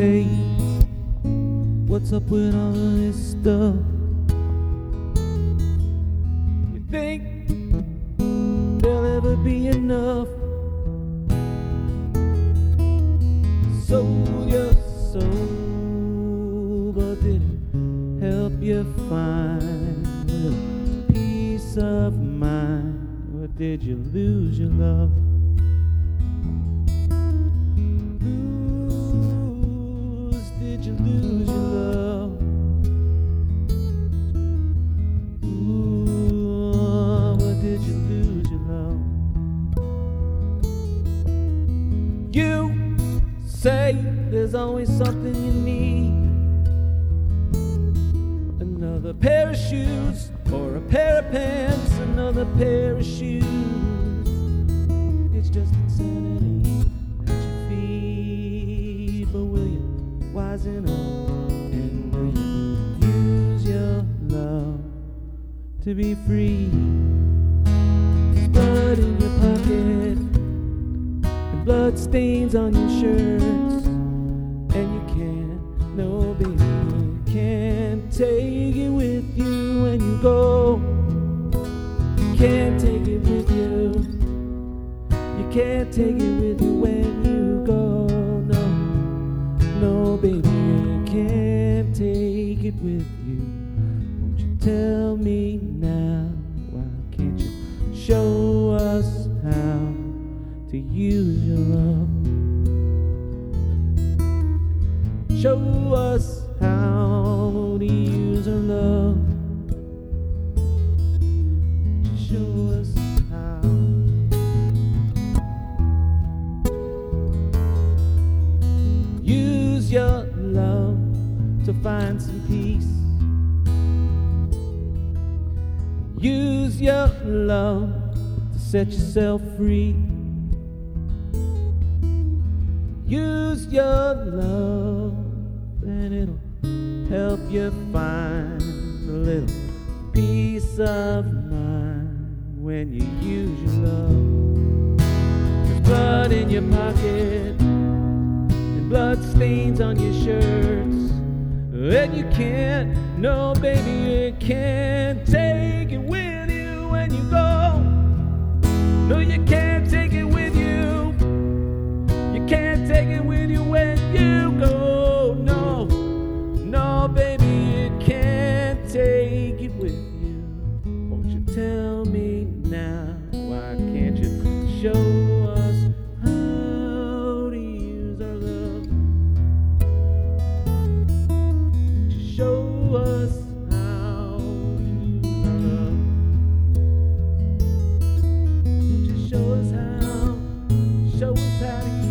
Hey, what's up with all this stuff? You think there'll ever be enough? Sold your soul, but did it help you find peace of mind? Or did you lose your love? You say there's always something you need. Another pair of shoes or a pair of pants, another pair of shoes. It's just insanity that you feed, but will you wisen up and will you use your love to be free? Blood in your pocket blood stains on your shirts, and you can't, no baby, you can't take it with you when you go. You can't take it with you. You can't take it with you when you go. No, no, baby, you can't take it with you. Use your love? Show us how to use our love. Show us how. Use your love to find some peace. Use your love to set yourself free. Use your love and it'll help you find a little peace of mind when you use your love. There's blood in your pocket and blood stains on your shirts. And you can't, no, baby, you can't take it with you when you go. No, you can't You take it with you when you go. No, no, baby, you can't take it with you. Won't you tell me now? Why can't you show us how to use our love? Show us how to use our love. Just show us how, show us how to